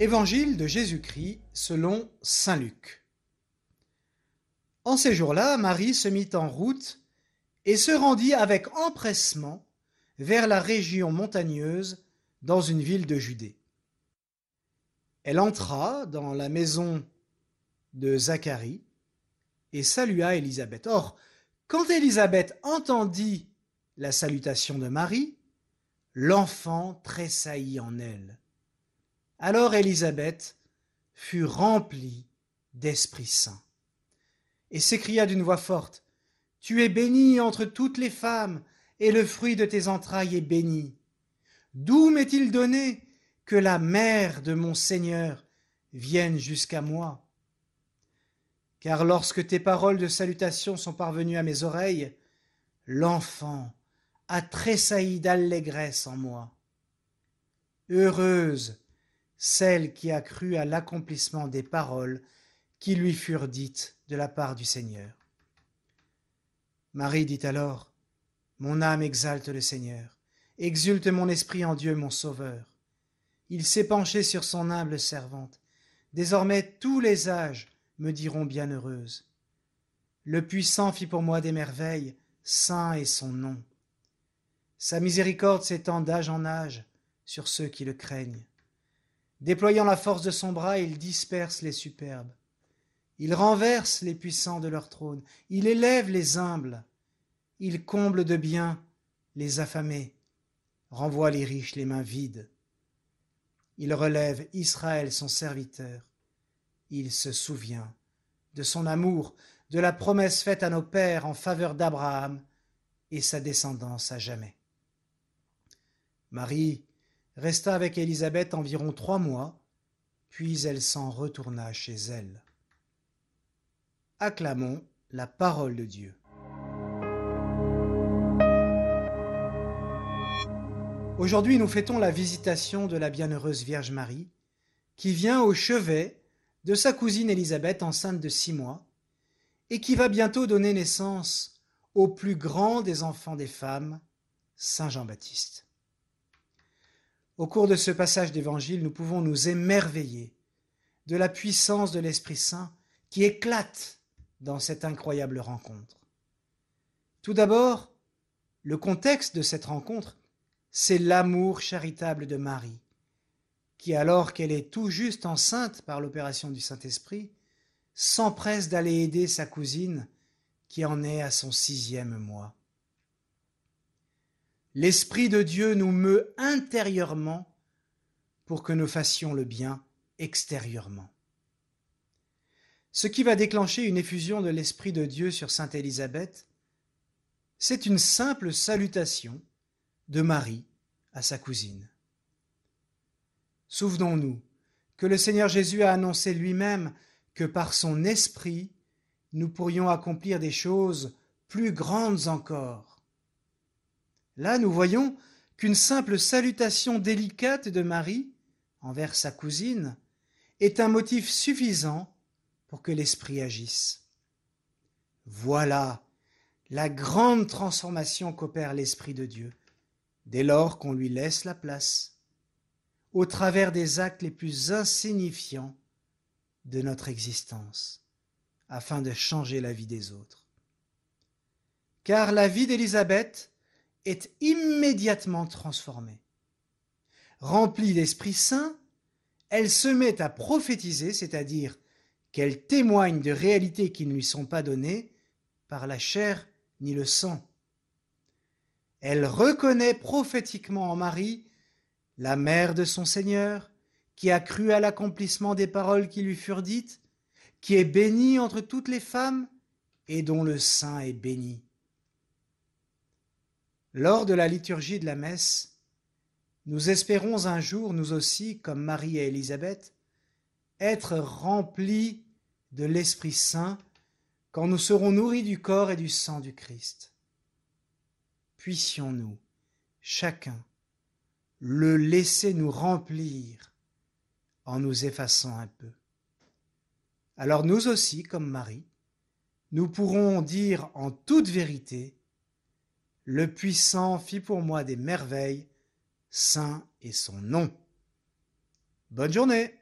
Évangile de Jésus-Christ selon Saint Luc. En ces jours-là, Marie se mit en route et se rendit avec empressement vers la région montagneuse dans une ville de Judée. Elle entra dans la maison de Zacharie et salua Élisabeth. Or, quand Élisabeth entendit la salutation de Marie, l'enfant tressaillit en elle. Alors Élisabeth fut remplie d'Esprit Saint et s'écria d'une voix forte, Tu es bénie entre toutes les femmes, et le fruit de tes entrailles est béni. D'où m'est-il donné que la mère de mon Seigneur vienne jusqu'à moi? Car lorsque tes paroles de salutation sont parvenues à mes oreilles, l'enfant a tressailli d'allégresse en moi. Heureuse celle qui a cru à l'accomplissement des paroles qui lui furent dites de la part du Seigneur. Marie dit alors, Mon âme exalte le Seigneur, exulte mon esprit en Dieu mon Sauveur. Il s'est penché sur son humble servante. Désormais tous les âges me diront bienheureuse. Le puissant fit pour moi des merveilles, saint est son nom. Sa miséricorde s'étend d'âge en âge sur ceux qui le craignent. Déployant la force de son bras, il disperse les superbes. Il renverse les puissants de leur trône. Il élève les humbles. Il comble de bien les affamés. Renvoie les riches les mains vides. Il relève Israël son serviteur. Il se souvient de son amour, de la promesse faite à nos pères en faveur d'Abraham et sa descendance à jamais. Marie resta avec Élisabeth environ trois mois, puis elle s'en retourna chez elle. Acclamons la parole de Dieu. Aujourd'hui, nous fêtons la visitation de la bienheureuse Vierge Marie, qui vient au chevet de sa cousine Élisabeth enceinte de six mois, et qui va bientôt donner naissance au plus grand des enfants des femmes, Saint Jean-Baptiste. Au cours de ce passage d'évangile, nous pouvons nous émerveiller de la puissance de l'Esprit Saint qui éclate dans cette incroyable rencontre. Tout d'abord, le contexte de cette rencontre, c'est l'amour charitable de Marie, qui, alors qu'elle est tout juste enceinte par l'opération du Saint-Esprit, s'empresse d'aller aider sa cousine qui en est à son sixième mois. L'Esprit de Dieu nous meut intérieurement pour que nous fassions le bien extérieurement. Ce qui va déclencher une effusion de l'Esprit de Dieu sur Sainte Élisabeth, c'est une simple salutation de Marie à sa cousine. Souvenons-nous que le Seigneur Jésus a annoncé lui-même que par son Esprit, nous pourrions accomplir des choses plus grandes encore. Là, nous voyons qu'une simple salutation délicate de Marie envers sa cousine est un motif suffisant pour que l'Esprit agisse. Voilà la grande transformation qu'opère l'Esprit de Dieu dès lors qu'on lui laisse la place, au travers des actes les plus insignifiants de notre existence, afin de changer la vie des autres. Car la vie d'Élisabeth est immédiatement transformée. Remplie d'Esprit Saint, elle se met à prophétiser, c'est-à-dire qu'elle témoigne de réalités qui ne lui sont pas données par la chair ni le sang. Elle reconnaît prophétiquement en Marie la mère de son Seigneur, qui a cru à l'accomplissement des paroles qui lui furent dites, qui est bénie entre toutes les femmes et dont le sein est béni. Lors de la liturgie de la messe, nous espérons un jour, nous aussi, comme Marie et Élisabeth, être remplis de l'Esprit Saint quand nous serons nourris du corps et du sang du Christ. Puissions-nous, chacun, le laisser nous remplir en nous effaçant un peu. Alors nous aussi, comme Marie, nous pourrons dire en toute vérité, le puissant fit pour moi des merveilles, saint est son nom. Bonne journée